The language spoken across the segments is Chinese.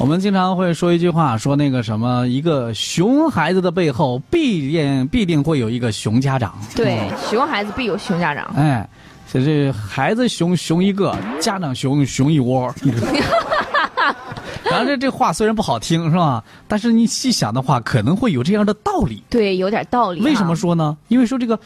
我们经常会说一句话，说那个什么，一个熊孩子的背后必定必定会有一个熊家长。对，熊孩子必有熊家长。哎，这这孩子熊熊一个，家长熊熊一窝。然后这这话虽然不好听是吧？但是你细想的话，可能会有这样的道理。对，有点道理。为什么说呢？因为说这个。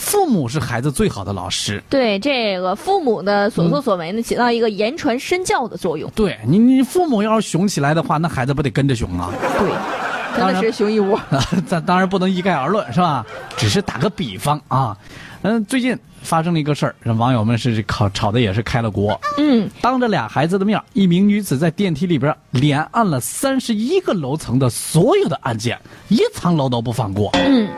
父母是孩子最好的老师。对这个父母的所作所为呢，起到一个言传身教的作用。对你，你父母要是熊起来的话，那孩子不得跟着熊啊？对，真的是熊一窝。咱 当然不能一概而论，是吧？只是打个比方啊。嗯，最近发生了一个事儿，网友们是吵吵的也是开了锅。嗯，当着俩孩子的面，一名女子在电梯里边连按了三十一个楼层的所有的按键，一层楼都不放过。嗯。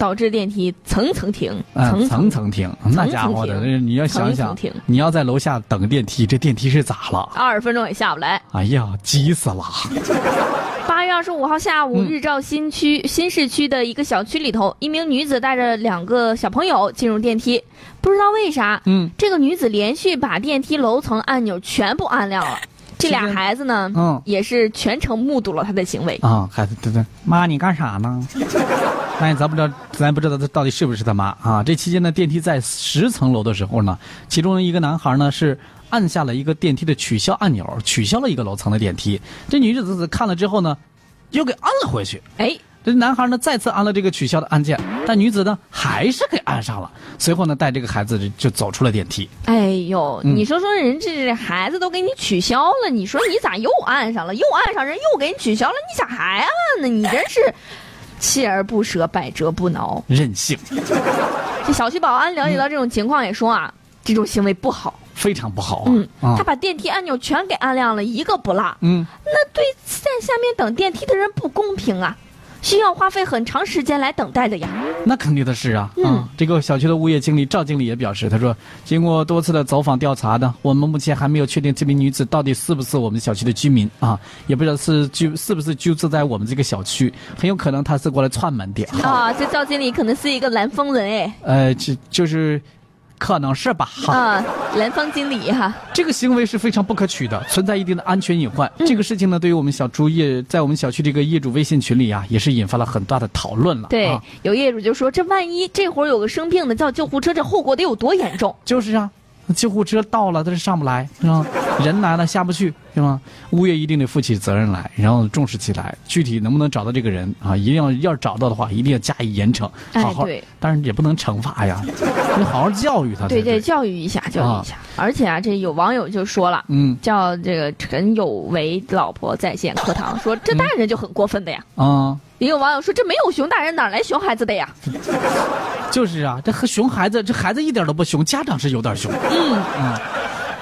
导致电梯层层停，层层层停，那家伙的，你要想想，你要在楼下等电梯，这电梯是咋了？二十分钟也下不来。哎呀，急死了！八月二十五号下午，日照新区新市区的一个小区里头，一名女子带着两个小朋友进入电梯，不知道为啥，嗯，这个女子连续把电梯楼层按钮全部按亮了。这俩孩子呢，嗯，也是全程目睹了他的行为啊。孩子，对对，妈，你干啥呢？哎，咱不知道，咱不知道他到底是不是他妈啊？这期间呢，电梯在十层楼的时候呢，其中一个男孩呢是按下了一个电梯的取消按钮，取消了一个楼层的电梯。这女子看了之后呢，又给按了回去。哎。这男孩呢再次按了这个取消的按键，但女子呢还是给按上了。随后呢带这个孩子就走出了电梯。哎呦，你说说人这孩子都给你取消了，你说你咋又按上了？又按上人又给你取消了，你咋还按呢？你真是锲而不舍，百折不挠，任性。这小区保安了解到这种情况也说啊，这种行为不好，非常不好。嗯，他把电梯按钮全给按亮了，一个不落。嗯，那对在下面等电梯的人不公平啊。需要花费很长时间来等待的呀，那肯定的是啊。嗯，这个小区的物业经理赵经理也表示，他说，经过多次的走访调查呢，我们目前还没有确定这名女子到底是不是我们小区的居民啊，也不知道是居是不是居住在我们这个小区，很有可能她是过来串门的。啊，这赵经理可能是一个南方人哎。呃，就就是。可能是吧，啊，蓝方经理哈，这个行为是非常不可取的，存在一定的安全隐患。这个事情呢，对于我们小猪业，在我们小区这个业主微信群里啊，也是引发了很大的讨论了。对，有业主就说：“这万一这会儿有个生病的叫救护车，这后果得有多严重？”就是啊。救护车到了，但是上不来，是吧？人来了下不去，是吗？物业一定得负起责任来，然后重视起来。具体能不能找到这个人啊？一定要要找到的话，一定要加以严惩，好好。但是也不能惩罚呀，你好好教育他。对对，教育一下，教育一下。而且啊，这有网友就说了，嗯，叫这个陈有为老婆在线课堂说，这大人就很过分的呀。啊。也有网友说：“这没有熊大人，哪来熊孩子的呀？”就是啊，这和熊孩子，这孩子一点都不熊，家长是有点熊。嗯嗯。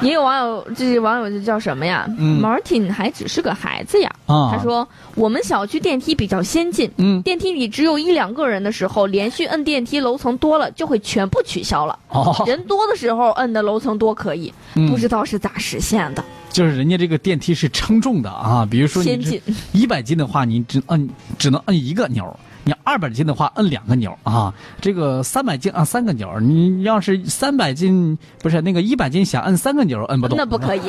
也有网友，这网友就叫什么呀？Martin 还只是个孩子呀。他说：“我们小区电梯比较先进，嗯，电梯里只有一两个人的时候，连续摁电梯楼层多了就会全部取消了。哦，人多的时候摁的楼层多可以，不知道是咋实现的。”就是人家这个电梯是称重的啊，比如说你一百斤的话，你只摁只能摁一个钮你二百斤的话，摁两个钮啊。这个三百斤啊，三个钮你要是三百斤不是那个一百斤，想摁三个钮摁不动。那不可以。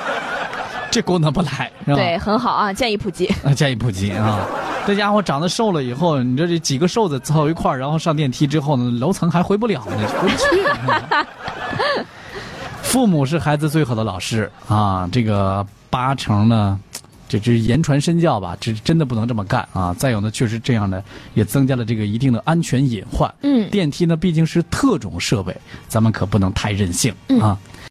这功能不来是吧？对，很好啊，建议普及。啊，建议普及啊。这家伙长得瘦了以后，你这这几个瘦子凑一块然后上电梯之后呢，楼层还回不了呢，回不去。父母是孩子最好的老师啊！这个八成呢，这这言传身教吧？这真的不能这么干啊！再有呢，确实这样呢也增加了这个一定的安全隐患。嗯，电梯呢毕竟是特种设备，咱们可不能太任性啊。